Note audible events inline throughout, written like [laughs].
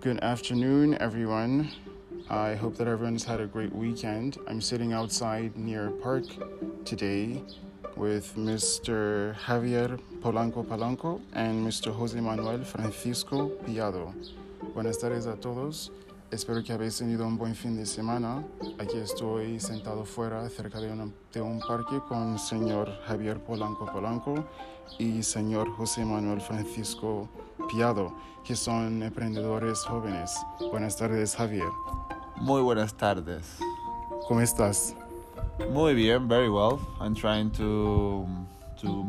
Good afternoon, everyone. I hope that everyone's had a great weekend. I'm sitting outside near a park today with Mr. Javier Polanco Polanco and Mr. Jose Manuel Francisco Pillado. Buenas tardes a todos. Espero que habéis tenido un buen fin de semana. Aquí estoy sentado fuera cerca de, una- de un parque con señor Javier Polanco Polanco y señor José Manuel Francisco Piado, que son emprendedores jóvenes. Buenas tardes, Javier. Muy buenas tardes. ¿Cómo estás? Muy bien, very well. I'm trying to to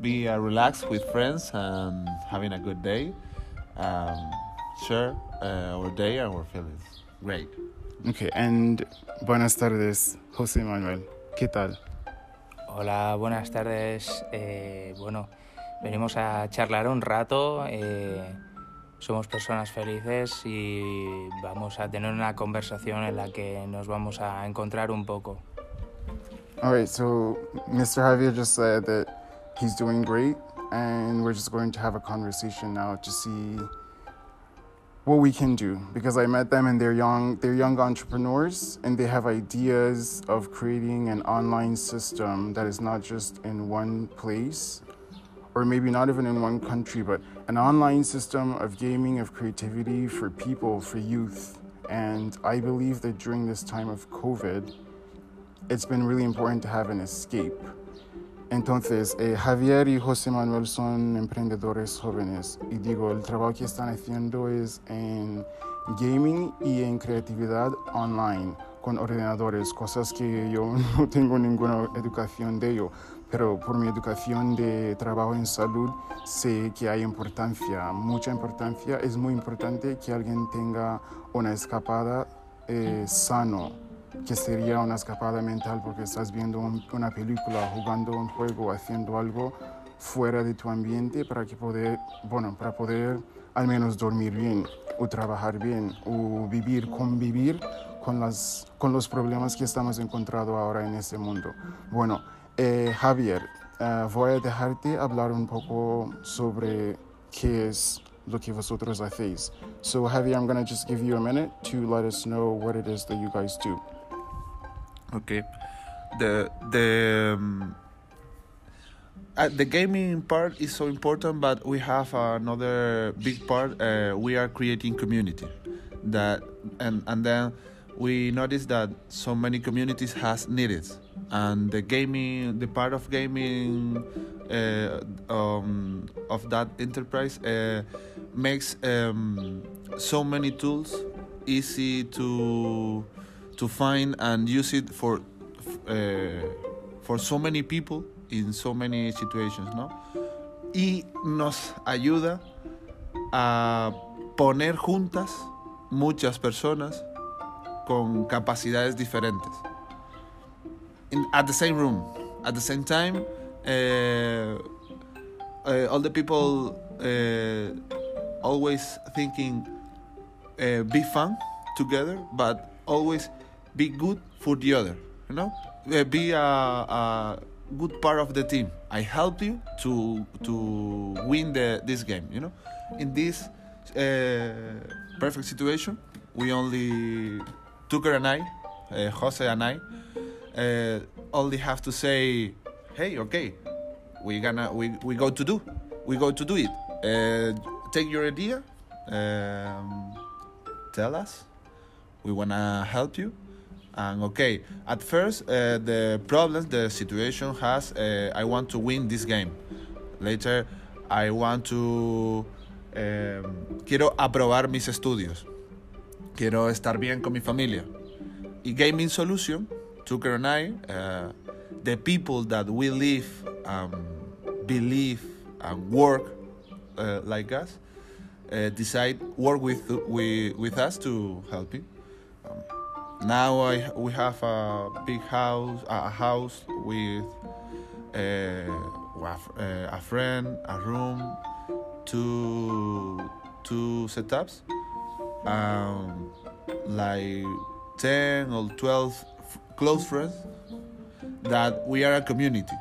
be uh, relaxed with friends and having a good day. Um, share uh, our day and our feelings. Great. Okay, and buenas tardes, José Manuel. ¿Qué tal? Hola, buenas tardes. Eh, bueno, venimos a charlar un rato. eh, somos personas felices y vamos a tener una conversación en la que nos vamos a encontrar un poco. All right, so Mr. Javier just said that he's doing great, and we're just going to have a conversation now to see what we can do because I met them and they're young they're young entrepreneurs and they have ideas of creating an online system that is not just in one place or maybe not even in one country but an online system of gaming of creativity for people for youth and I believe that during this time of covid it's been really important to have an escape. Entonces, eh, Javier y José Manuel son emprendedores jóvenes. Y digo, el trabajo que están haciendo es en gaming y en creatividad online con ordenadores, cosas que yo [laughs] no tengo ninguna educación de ello, pero por mi educación de trabajo en salud sé que hay importancia, mucha importancia. Es muy importante que alguien tenga una escapada eh, sano que sería una escapada mental porque estás viendo un- una película, jugando un juego, haciendo algo fuera de tu ambiente para que poder, bueno, para poder al menos dormir bien o trabajar bien o vivir, convivir con, las, con los problemas que estamos encontrando ahora en este mundo. Bueno, eh, Javier, eh, voy a dejarte hablar un poco sobre qué es lo que vosotros hacéis. So Javier, I'm going to just give you a minute to let us know what it is that you guys do. Okay. The the um, uh, the gaming part is so important, but we have another big part. Uh, we are creating community. That and and then we notice that so many communities has needs, and the gaming, the part of gaming uh, um, of that enterprise uh, makes um, so many tools easy to to find and use it for uh, for so many people in so many situations, ¿no? Y nos ayuda a poner juntas muchas personas con capacidades diferentes. In, at the same room, at the same time, uh, uh, all the people uh, always thinking uh, be fun together, but always be good for the other. You know, Uh, be a, a good part of the team. I help you to to win the this game. You know, in this uh, perfect situation, we only Tucker and I, uh, Jose and I, uh, only have to say, "Hey, okay, we gonna we we go to do, we go to do it. Uh, take your idea, um, tell us. We wanna help you." And okay, at first uh, the problems, the situation has. Uh, I want to win this game. Later, I want to. um, quiero aprobar mis estudios. Quiero estar bien con mi familia. Y Gaming Solution, Tucker and I, uh, the people that we live, um, believe, and work uh, like us, uh, decide work with, with with us to help you. Um, now I, we have a big house, a house with uh, a uh, a friend, a room, two two setups, um, like ten or twelve close friends. That we are a community.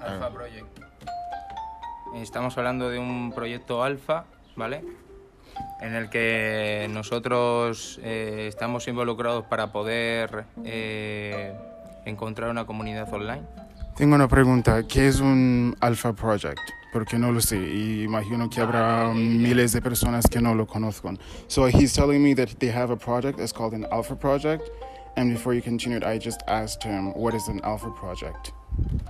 Alpha Ah. Project. Estamos hablando de un proyecto alfa, ¿vale? En el que nosotros eh, estamos involucrados para poder eh, encontrar una comunidad online. Tengo una pregunta, ¿qué es un Alpha Project? Porque no lo sé y imagino que habrá miles de personas que no lo conozcan. So he's telling me that they have a project, it's called an Alpha Project. And before you continued, I just asked him, what is an Alpha Project?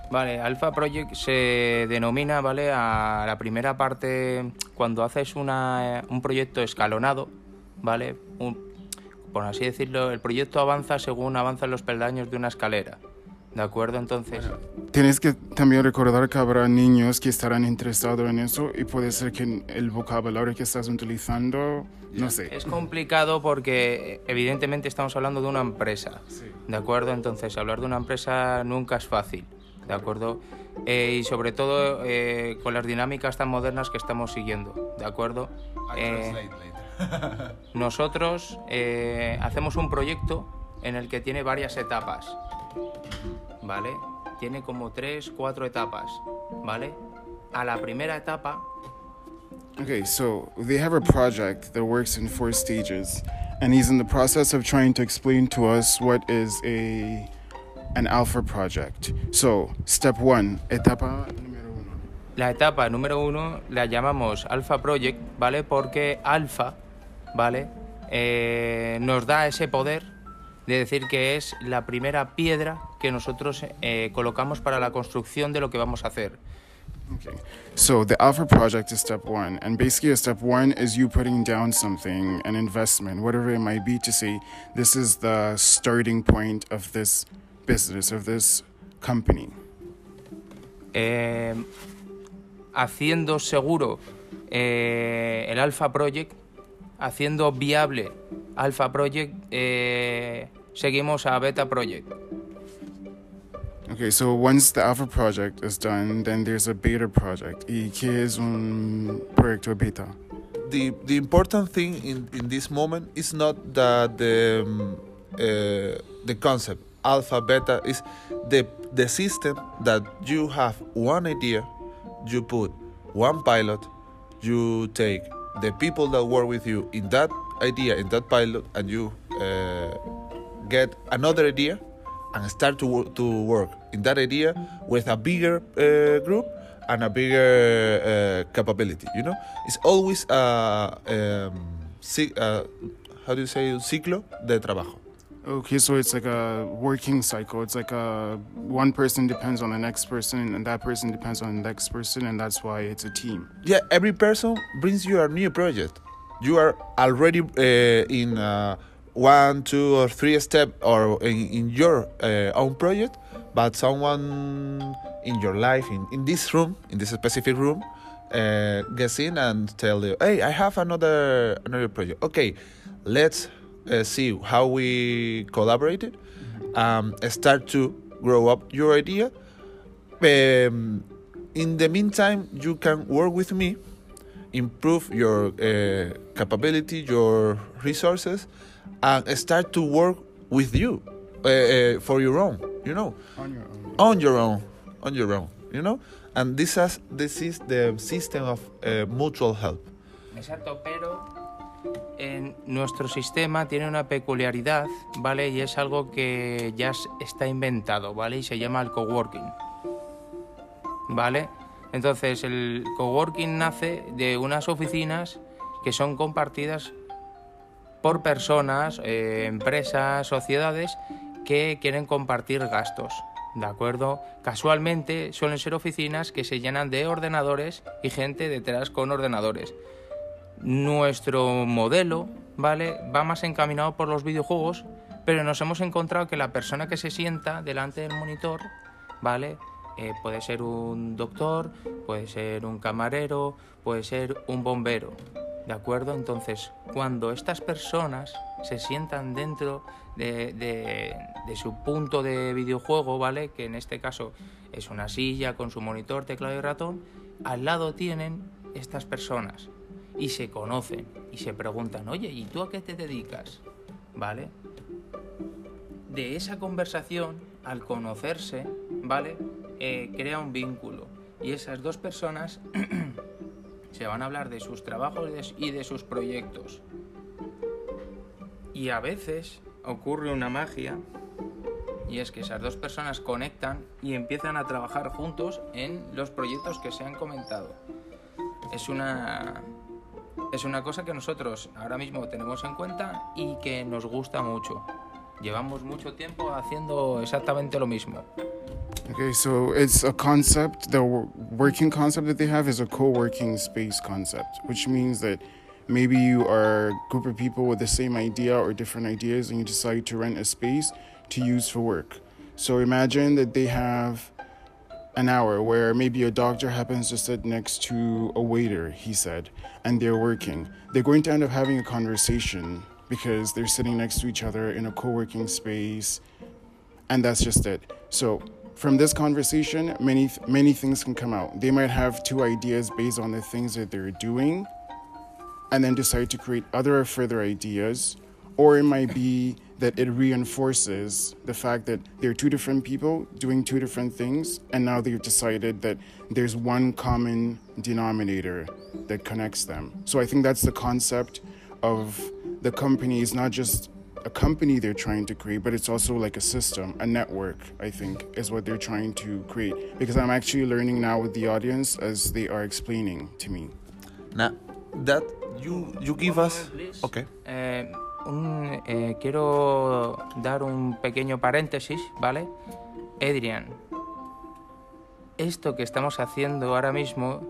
Vale, Alpha Project se denomina, ¿vale? A la primera parte, cuando haces una, un proyecto escalonado, ¿vale? Un- por así decirlo, el proyecto avanza según avanzan los peldaños de una escalera. ¿De acuerdo? Entonces, Tienes que también recordar que habrá niños que estarán interesados en eso y puede ser que el vocabulario que estás utilizando, no sé. es complicado porque evidentemente estamos hablando de una empresa. ¿De acuerdo? Entonces, hablar de una empresa nunca es fácil. ¿De acuerdo? Eh, y sobre todo eh, con las dinámicas tan modernas que estamos siguiendo. ¿De acuerdo? Eh, [laughs] Nosotros eh, hacemos un proyecto en el que tiene varias etapas, ¿vale? Tiene como tres, cuatro etapas, ¿vale? A la primera etapa, Okay, so they have a project that works in four stages, and he's in the process of trying to explain to us what is a an alpha project. So, step one, etapa número uno. la etapa número uno la llamamos Alpha Project, ¿vale? Porque Alpha, ¿vale? Eh, nos da ese poder de decir que es la primera piedra que nosotros eh, colocamos para la construcción de lo que vamos a hacer. Okay. So the alpha project is step one, and basically, step one is you putting down something, an investment, whatever it might be, to say this is the starting point of this business of this company. eh, haciendo seguro eh, el Alpha Project, haciendo viable Alpha Project, eh, seguimos a Beta Project. Okay, so once the alpha project is done, then there's a beta project. ¿Y qué es un proyecto beta? the the important thing in, in this moment is not that the um, uh, the concept alpha beta is the the system that you have one idea you put one pilot you take the people that work with you in that idea in that pilot and you uh, get another idea and start to work, to work in that idea with a bigger uh, group and a bigger uh, capability. You know, it's always a um, uh, how do you say ciclo de trabajo. Okay, so it's like a working cycle. It's like a one person depends on the next person, and that person depends on the next person, and that's why it's a team. Yeah, every person brings you a new project. You are already uh, in uh, one, two, or three step, or in, in your uh, own project, but someone in your life, in, in this room, in this specific room, uh, gets in and tell you, "Hey, I have another another project. Okay, let's uh, see how we collaborated. Um, start to grow up your idea. Um, in the meantime, you can work with me, improve your uh, capability, your resources, and start to work with you uh, uh, for your own. You know, On your own. on your own, on your own. You know, and this has this is the system of uh, mutual help. Exacto, pero en nuestro sistema tiene una peculiaridad, ¿vale? Y es algo que ya está inventado, ¿vale? Y se llama el coworking, ¿vale? Entonces, el coworking nace de unas oficinas que son compartidas por personas, eh, empresas, sociedades que quieren compartir gastos, ¿de acuerdo? Casualmente suelen ser oficinas que se llenan de ordenadores y gente detrás con ordenadores. Nuestro modelo, ¿vale? Va más encaminado por los videojuegos, pero nos hemos encontrado que la persona que se sienta delante del monitor, ¿vale? Eh, puede ser un doctor, puede ser un camarero, puede ser un bombero, ¿de acuerdo? Entonces, cuando estas personas se sientan dentro de, de- su punto de videojuego, ¿vale? Que en este caso es una silla con su monitor, teclado y ratón, al lado tienen estas personas y se conocen y se preguntan, oye, ¿y tú a qué te dedicas? ¿Vale? De esa conversación, al conocerse, ¿vale? Eh, crea un vínculo y esas dos personas [clears throat] se van a hablar de sus trabajos y de sus proyectos. Y a veces ocurre una magia y es que esas dos personas conectan y empiezan a trabajar juntos en los proyectos que se han comentado. Es una es una cosa que nosotros ahora mismo tenemos en cuenta y que nos gusta mucho. Llevamos mucho tiempo haciendo exactamente lo mismo. Okay, so it's a concept, the working concept that they have is a co working space concept, which means that maybe you are a group of people with the same idea or different ideas and you decide to rent a space to use for work. So imagine that they have an hour where maybe a doctor happens to sit next to a waiter, he said, and they're working. They're going to end up having a conversation because they're sitting next to each other in a co working space, and that's just it. So from this conversation, many many things can come out. They might have two ideas based on the things that they're doing, and then decide to create other further ideas, or it might be that it reinforces the fact that they're two different people doing two different things, and now they've decided that there's one common denominator that connects them. So I think that's the concept of the company is not just a company they're trying to create, but it's also like a system, a network, I think, is what they're trying to create. Because I'm actually learning now with the audience as they are explaining to me. Now, that you, you give us. Okay. Eh, un, eh, quiero dar un pequeño paréntesis, ¿vale? Adrian, esto que estamos haciendo ahora mismo,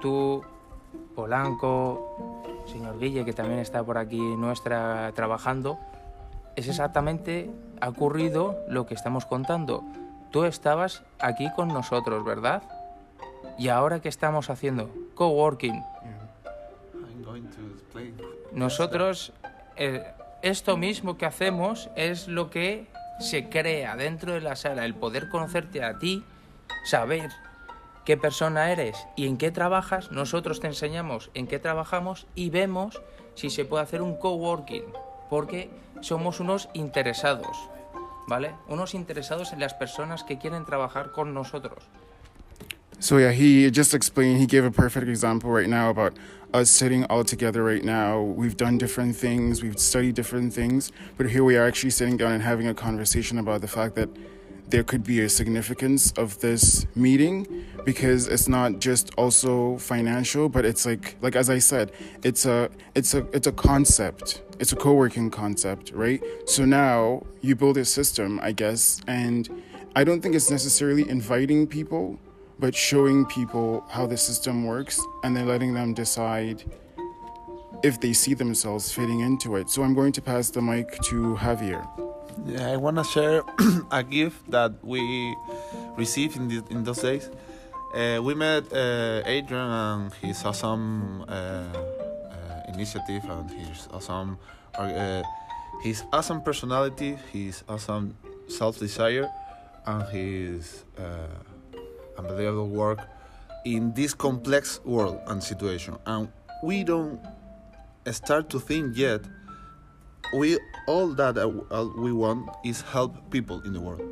tú, Polanco, señor Guille, que también está por aquí nuestra trabajando, es exactamente, ha ocurrido lo que estamos contando. Tú estabas aquí con nosotros, ¿verdad? Y ahora que estamos haciendo coworking. Nosotros, eh, esto mismo que hacemos es lo que se crea dentro de la sala, el poder conocerte a ti, saber qué persona eres y en qué trabajas, nosotros te enseñamos en qué trabajamos y vemos si se puede hacer un coworking, porque somos unos interesados, ¿vale? Unos interesados en las personas que quieren trabajar con nosotros. So yeah, he just explained. He gave a perfect example right now about us sitting all together right now. We've done different things, we've studied different things, but here we are actually sitting down and having a conversation about the fact that there could be a significance of this meeting because it's not just also financial but it's like like as i said it's a it's a it's a concept. It's a co-working concept right? So now you build a system i guess and i don't think it's necessarily inviting people but showing people how the system works and then letting them decide if they see themselves fitting into it. So i'm going to pass the mic to javier I want to share [clears throat] a gift that we received in, the, in those days. Uh, we met uh, Adrian and his awesome uh, uh initiative and his awesome, uh, his awesome personality, his awesome self-desire, and his unbelievable work in this complex world and situation. And we don't start to think yet we all that uh, we want is help people in the world.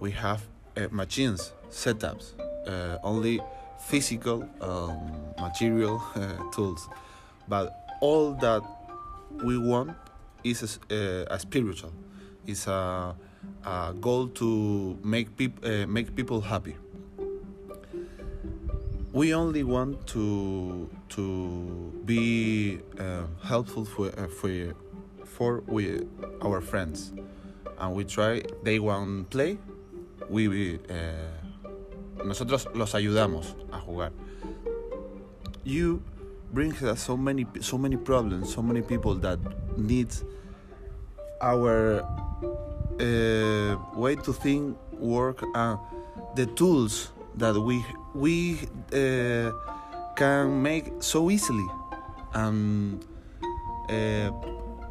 We have uh, machines, setups, uh, only physical, um, material [laughs] uh, tools, but all that we want is a, uh, a spiritual. It's a, a, goal to make people uh, make people happy. We only want to to be helpful for for for with our friends, and we try. They want play. We, uh, nosotros los ayudamos a jugar. You bring us so many so many problems, so many people that need our uh, way to think, work, and the tools that we we uh, can make so easily. And uh,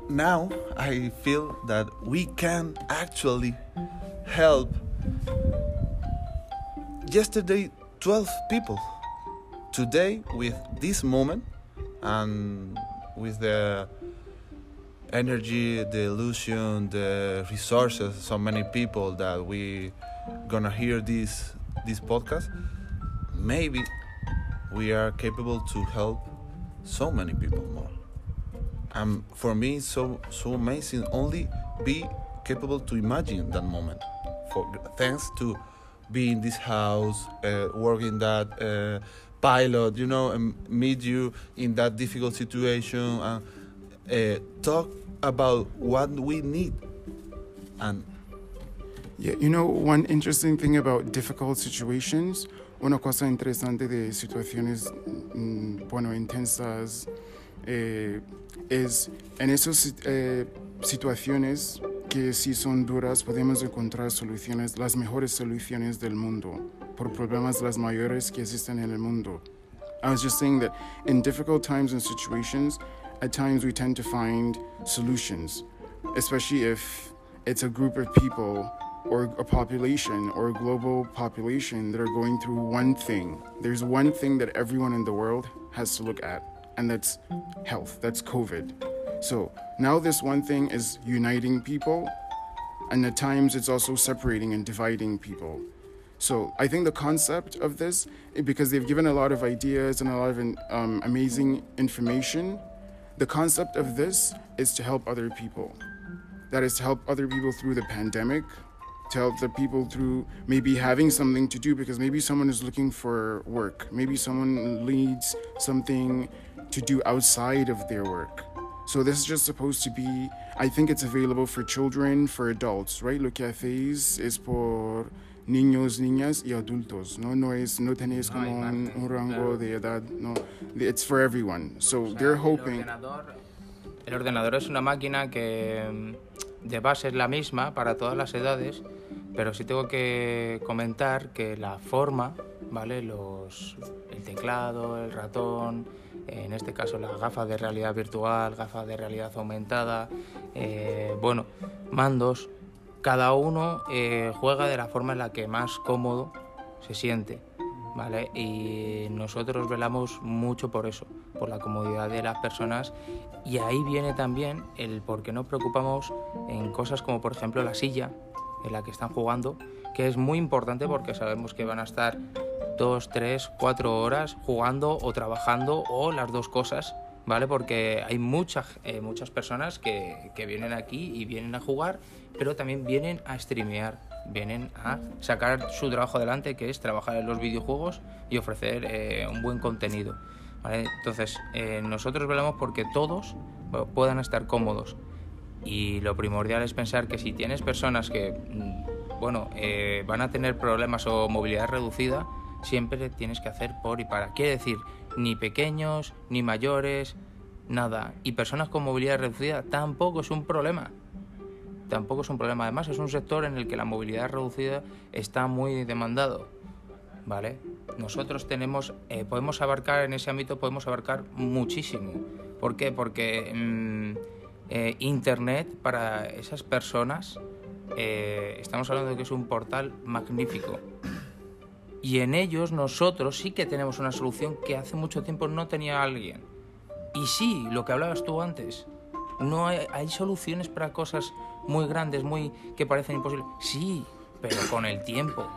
now I feel that we can actually help. Yesterday, 12 people. Today, with this moment and with the energy, the illusion, the resources, so many people that we gonna hear this this podcast, maybe we are capable to help so many people more. And for me, it's so so amazing. Only be capable to imagine that moment. For thanks to be in this house, uh, working that uh, pilot, you know, and meet you in that difficult situation and uh, talk about what we need. And Yeah, you know, one interesting thing about difficult situations, una cosa interesante de situaciones, mm, bueno, intensas, eh, es en esas eh, situaciones que si son duras podemos encontrar soluciones, las mejores soluciones del mundo, por problemas las mayores que existen en el mundo. I was just saying that in difficult times and situations, at times we tend to find solutions, especially if it's a group of people or a population or a global population that are going through one thing. There's one thing that everyone in the world has to look at, and that's health, that's COVID. So now this one thing is uniting people, and at times it's also separating and dividing people. So I think the concept of this, eh, because they've given a lot of ideas and a lot of um, amazing information, the concept of this is to help other people. That is to help other people through the pandemic, to help the people through maybe having something to do because maybe someone is looking for work. Maybe someone needs something to do outside of their work. So this is just supposed to be, I think it's available for children, for adults, right? Lo que hacéis es por niños, niñas y adultos, ¿no? No es, no tenéis No como un, un rango claro. de edad, no. It's for everyone. So O sea, they're el hoping. ordenador- El ordenador es una máquina que mm, de base es la misma para todas las edades, pero sí tengo que comentar que la forma, ¿vale? Los, el teclado, el ratón, en este caso las gafas de realidad virtual, gafas de realidad aumentada, eh, bueno, mandos, cada uno eh, juega de la forma en la que más cómodo se siente. ¿Vale? Y nosotros velamos mucho por eso, por la comodidad de las personas. Y ahí viene también el por qué nos preocupamos en cosas como, por ejemplo, la silla en la que están jugando, que es muy importante porque sabemos que van a estar dos, tres, cuatro horas jugando o trabajando o las dos cosas, ¿vale? Porque hay muchas, eh, muchas personas que, que vienen aquí y vienen a jugar, pero también vienen a streamear, vienen a sacar su trabajo adelante, que es trabajar en los videojuegos y ofrecer eh, un buen contenido. ¿vale? Entonces, eh, nosotros velamos porque todos puedan estar cómodos. Y lo primordial es pensar que si tienes personas que, mm, bueno, eh, van a tener problemas o movilidad reducida, siempre tienes que hacer por y para. Quiere decir, ni pequeños, ni mayores, nada. Y personas con movilidad reducida tampoco es un problema. Tampoco es un problema. Además, es un sector en el que la movilidad reducida está muy demandado. ¿Vale? Nosotros tenemos, eh, podemos abarcar en ese ámbito, podemos abarcar muchísimo. ¿Por qué? Porque mm, eh, Internet para esas personas, eh, estamos hablando de que es un portal magnífico. Y en ellos nosotros sí que tenemos una solución que hace mucho tiempo no tenía alguien. Y sí, lo que hablabas tú antes, no hay, soluciones para cosas muy grandes, muy que parecen imposibles. Sí, pero con el tiempo.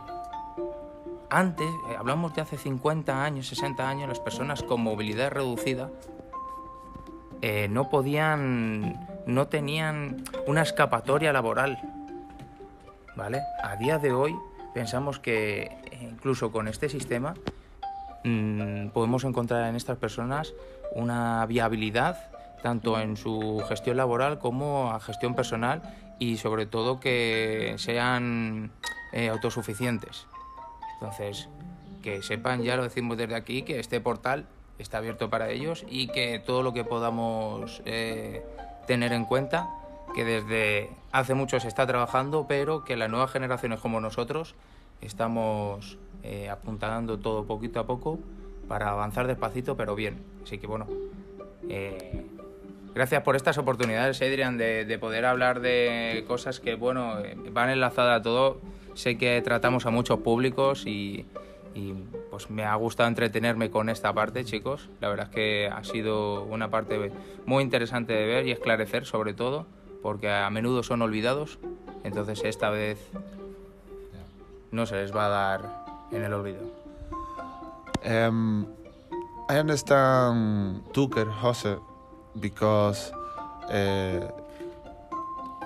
Antes, eh, hablamos de hace 50 años, 60 años, las personas con movilidad reducida eh, no podían, no tenían una escapatoria laboral. ¿Vale? A día de hoy pensamos que eh, incluso con este sistema mm, podemos encontrar en estas personas una viabilidad tanto en su gestión laboral como a gestión personal y sobre todo que sean eh, autosuficientes. Entonces, que sepan, ya lo decimos desde aquí, que este portal está abierto para ellos y que todo lo que podamos eh, tener en cuenta, que desde hace mucho se está trabajando, pero que las nuevas generaciones como nosotros estamos eh, apuntando todo poquito a poco para avanzar despacito, pero bien. Así que bueno, eh, gracias por estas oportunidades, Adrian, de, de poder hablar de cosas que, bueno, eh, van enlazadas a todo. Sé que tratamos a muchos públicos y, y, pues me ha gustado entretenerme con esta parte, chicos. La verdad es que ha sido una parte muy interesante de ver y esclarecer, sobre todo, porque a menudo son olvidados. Entonces esta vez no se les va a dar en el olvido. Um, I understand Tucker Jose because uh,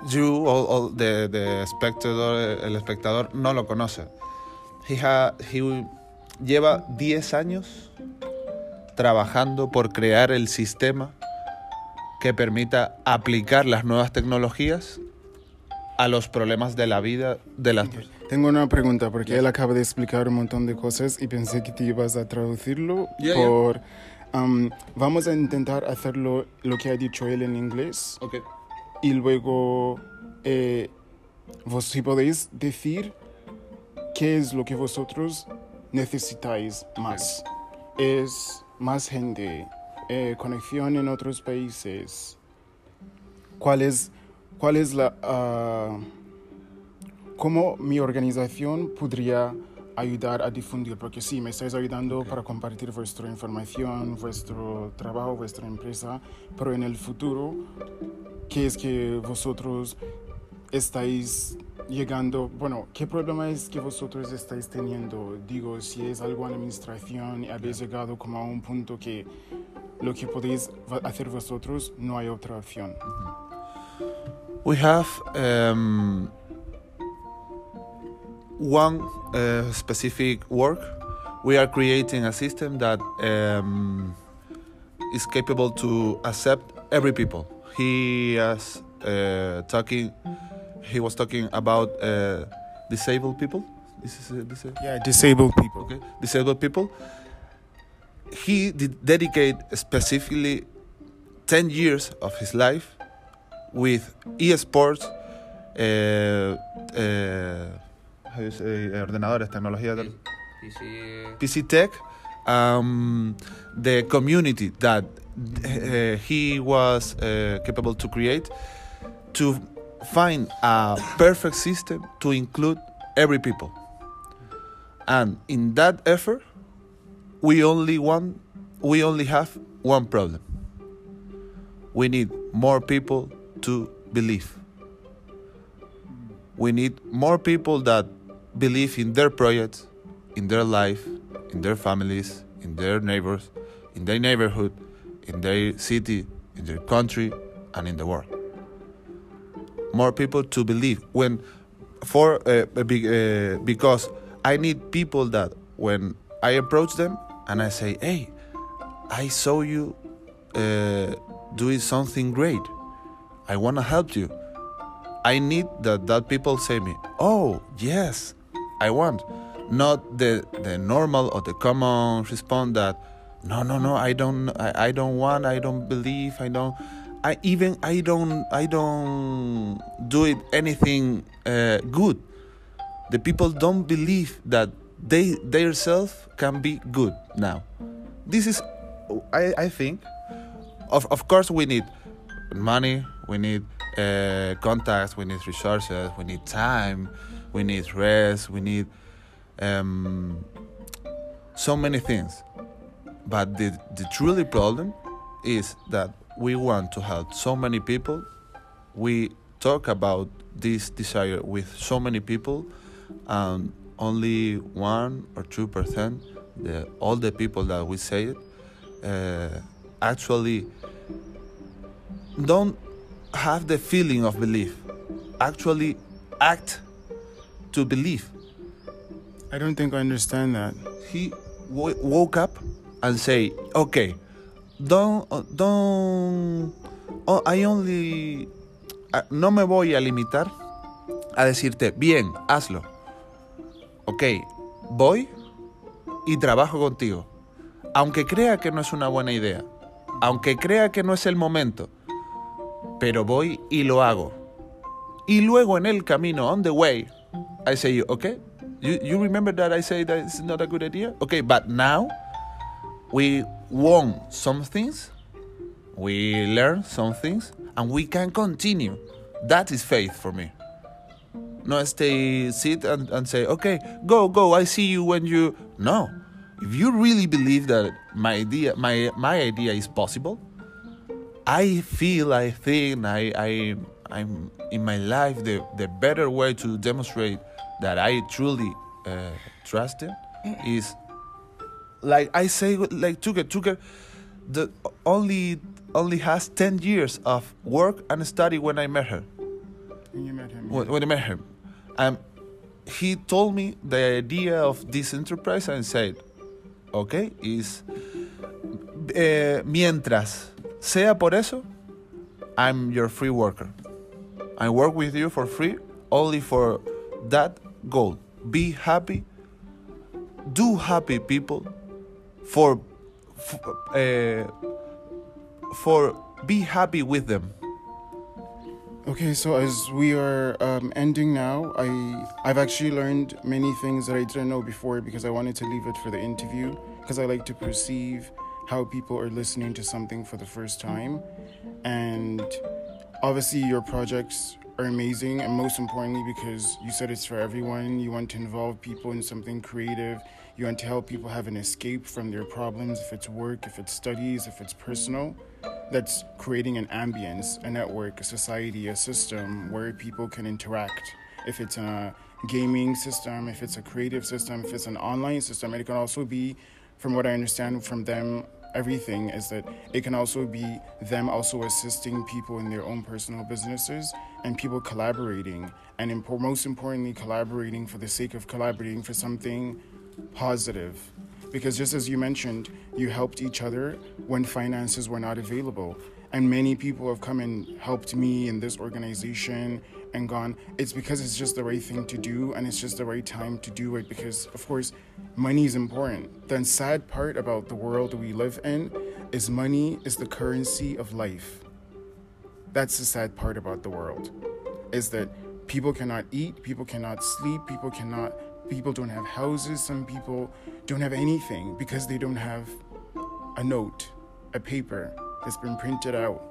you, all the, the spectator, el espectador, no lo conoce. He, ha, he lleva 10 años trabajando por crear el sistema que permita aplicar las nuevas tecnologías a los problemas de la vida de las personas. Tengo una pregunta porque él acaba de explicar un montón de cosas y pensé que te ibas a traducirlo Yeah, yeah. por... um, vamos a intentar hacerlo lo que ha dicho él en inglés Okay. y luego eh, vos si podéis decir qué es lo que vosotros necesitáis más. Es más gente, eh, conexión en otros países. ¿Cuál es, cuál es la... ah, ¿Cómo mi organización podría ayudar a difundir? Porque sí, me estáis ayudando para compartir vuestra información, vuestro trabajo, vuestra empresa, pero en el futuro, ¿qué es que vosotros estáis llegando? Bueno, ¿qué problema es que vosotros estáis teniendo? Digo, si es algo en administración y habéis llegado como a un punto que lo que podéis hacer vosotros no hay otra opción. We have um, one uh, specific work. We are creating a system that um, is capable to accept every people. He is uh, talking. He was talking about uh, disabled people. This is uh, disabled. Yeah, disabled people. okay, disabled people. He did dedicate specifically 10 years of his life with eSports, eh, eh, how you say, ordenadores, tecnología, sí. PC Tech, um, the community that uh, he was uh, capable to create to find a perfect system to include every people. And in that effort, we only want, we only have one problem. We need more people to believe. We need more people that believe in their projects, in their life, in their families, in their neighbors, in their neighborhood, in their city, in their country, and in the world. More people to believe when, for uh, uh, because I need people that when I approach them and I say, "Hey, I saw you uh, doing something great. I want to help you." I need that that people say me, "Oh, yes, I want." Not the the normal or the common response that, "No, no, no, I don't I, I don't want, I don't believe, I don't I even I don't I don't do it anything uh, good." The people don't believe that they themselves can be good now. This is I I think of of course we need money, we need uh, contacts, we need resources, we need time, we need rest, we need um, so many things. But the, the truly problem is that we want to help so many people. We talk about this desire with so many people, and only one or two percent, the all the people that we say it, uh, actually don't have the feeling of belief. Actually, act to believe. I don't think I understand that. He w- woke up and say, "Okay, don't, uh, don't. oh, I only. ah, No me voy a limitar a decirte, bien, hazlo. Ok, voy y trabajo contigo. Aunque crea que no es una buena idea, aunque crea que no es el momento, pero voy y lo hago. Y luego en el camino, on the way, I say, okay, you, you remember that I say that it's not a good idea? Okay, but now we won some things, we learn some things, and we can continue. That is faith for me. No stay, sit and, and say, okay, go, go, I see you when you. No. If you really believe that my idea, my, my idea is possible, I feel, I think, I, I, I'm in my life the, the better way to demonstrate that I truly uh, trust him is like I say, like Tucker, Tucker, the only only has ten years of work and study when I met her. When you met him. When, when I met him, um, he told me the idea of this enterprise and said, okay, is eh, mientras sea por eso, I'm your free worker. I work with you for free only for that goal. Be happy. Do happy people for f- uh, for be happy with them. Okay, so as we are um, ending now, I I've actually learned many things that I didn't know before because I wanted to leave it for the interview because I like to perceive how people are listening to something for the first time, and obviously your projects are amazing, and most importantly because you said it's for everyone. You want to involve people in something creative. You want to help people have an escape from their problems, if it's work, if it's studies, if it's personal that's creating an ambience, a network, a society, a system where people can interact. If it's a gaming system, if it's a creative system, if it's an online system, and it can also be, from what I understand from them, everything is that it can also be them also assisting people in their own personal businesses and people collaborating, and impo- most importantly, collaborating for the sake of collaborating for something positive because just as you mentioned, you helped each other when finances were not available. And many people have come and helped me in this organization and gone, it's because it's just the right thing to do and it's just the right time to do it because, of course, money is important. The sad part about the world we live in is money is the currency of life. That's the sad part about the world, is that people cannot eat, people cannot sleep, people cannot people don't have houses, some people don't have anything because they don't have a note, a paper that's been printed out.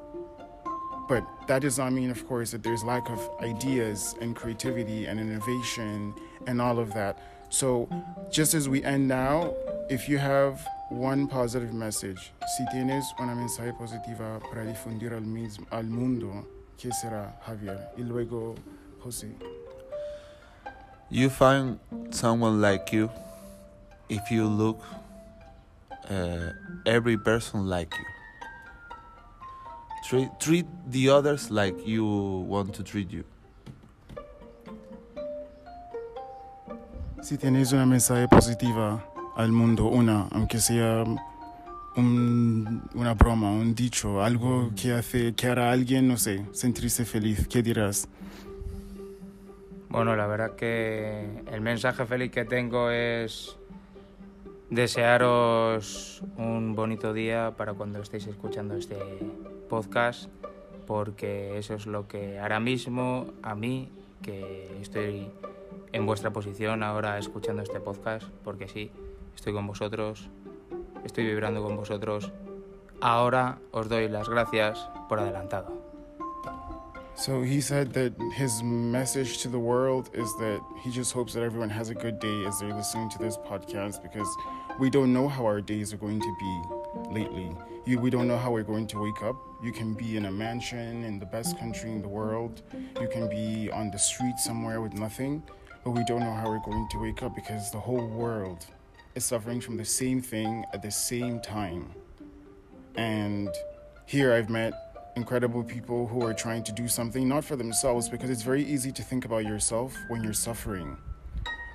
But that does not mean, of course, that there's lack of ideas and creativity and innovation and all of that. So, just as we end now, if you have one positive message, si tienes una mensaje positiva para difundir al, mismo, al mundo, ¿qué será, Javier? Y luego, José. You find someone like you if you look uh, every person like you. Treat, treat the others like you want to treat you. Si tienes una mensaje positiva al mundo, una, aunque sea un, una broma, un dicho, algo que hace, que hará a alguien, no sé, sentirse feliz, ¿qué dirás? Bueno, la verdad que el mensaje feliz que tengo es desearos un bonito día para cuando estéis escuchando este podcast, porque eso es lo que ahora mismo a mí, que estoy en vuestra posición ahora escuchando este podcast, porque sí, estoy con vosotros, estoy vibrando con vosotros. Ahora os doy las gracias por adelantado. So he said that his message to the world is that he just hopes that everyone has a good day as they're listening to this podcast because we don't know how our days are going to be lately. We don't know how we're going to wake up. You can be in a mansion in the best country in the world. You can be on the street somewhere with nothing, but we don't know how we're going to wake up because the whole world is suffering from the same thing at the same time. And here I've met incredible people who are trying to do something not for themselves because it's very easy to think about yourself when you're suffering.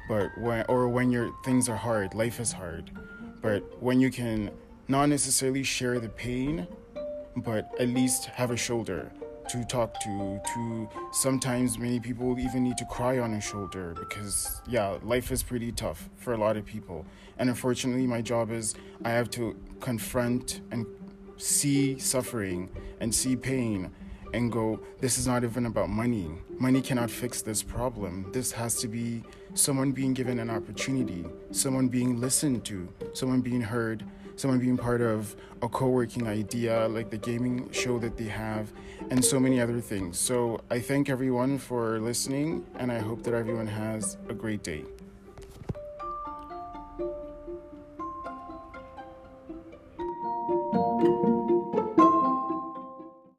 But when or when your things are hard life is hard. But when you can not necessarily share the pain but at least have a shoulder to talk to to sometimes many people even need to cry on a shoulder because yeah life is pretty tough for a lot of people. And unfortunately my job is i have to confront and see suffering and see pain and go, this is not even about money. Money cannot fix this problem. This has to be someone being given an opportunity, someone being listened to, someone being heard, someone being part of a co working idea like the gaming show that they have, and so many other things. So I thank everyone for listening, and I hope that everyone has a great day.